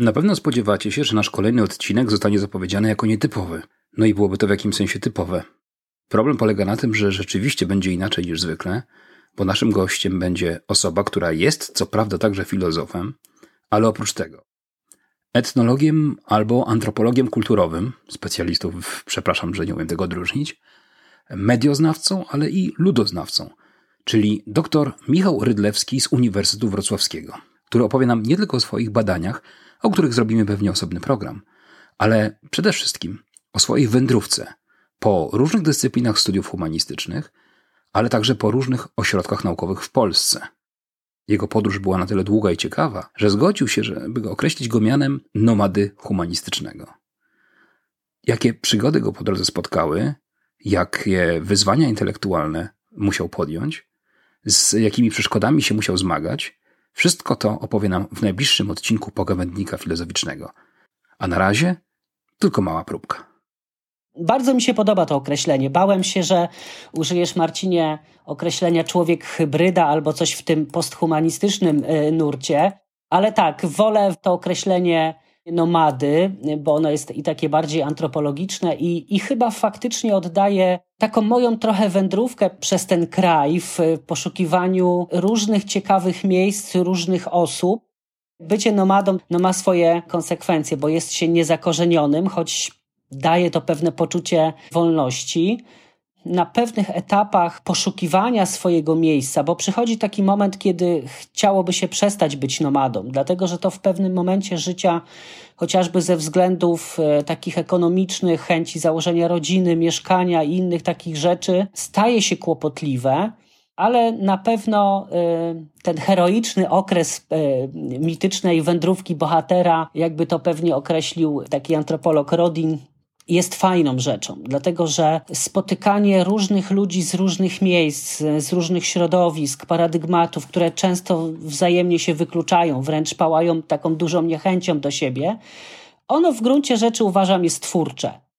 Na pewno spodziewacie się, że nasz kolejny odcinek zostanie zapowiedziany jako nietypowy. No i byłoby to w jakimś sensie typowe. Problem polega na tym, że rzeczywiście będzie inaczej niż zwykle, bo naszym gościem będzie osoba, która jest co prawda także filozofem, ale oprócz tego etnologiem albo antropologiem kulturowym, specjalistów, przepraszam, że nie umiem tego odróżnić, medioznawcą, ale i ludoznawcą, czyli dr Michał Rydlewski z Uniwersytetu Wrocławskiego, który opowie nam nie tylko o swoich badaniach, o których zrobimy pewnie osobny program, ale przede wszystkim o swojej wędrówce po różnych dyscyplinach studiów humanistycznych, ale także po różnych ośrodkach naukowych w Polsce. Jego podróż była na tyle długa i ciekawa, że zgodził się, żeby określić go mianem nomady humanistycznego. Jakie przygody go po drodze spotkały, jakie wyzwania intelektualne musiał podjąć, z jakimi przeszkodami się musiał zmagać, wszystko to opowie nam w najbliższym odcinku Pogawędnika Filozoficznego. A na razie tylko mała próbka. Bardzo mi się podoba to określenie. Bałem się, że użyjesz, Marcinie, określenia człowiek hybryda albo coś w tym posthumanistycznym y, nurcie, ale tak, wolę to określenie nomady, bo ono jest i takie bardziej antropologiczne i, i chyba faktycznie oddaje taką moją trochę wędrówkę przez ten kraj w poszukiwaniu różnych ciekawych miejsc, różnych osób. Bycie nomadą no, ma swoje konsekwencje, bo jest się niezakorzenionym, choć daje to pewne poczucie wolności. Na pewnych etapach poszukiwania swojego miejsca, bo przychodzi taki moment, kiedy chciałoby się przestać być nomadą, dlatego że to w pewnym momencie życia, chociażby ze względów e, takich ekonomicznych, chęci założenia rodziny, mieszkania i innych takich rzeczy, staje się kłopotliwe ale na pewno y, ten heroiczny okres y, mitycznej wędrówki bohatera, jakby to pewnie określił taki antropolog Rodin, jest fajną rzeczą, dlatego że spotykanie różnych ludzi z różnych miejsc, z różnych środowisk, paradygmatów, które często wzajemnie się wykluczają, wręcz pałają taką dużą niechęcią do siebie, ono w gruncie rzeczy uważam jest twórcze.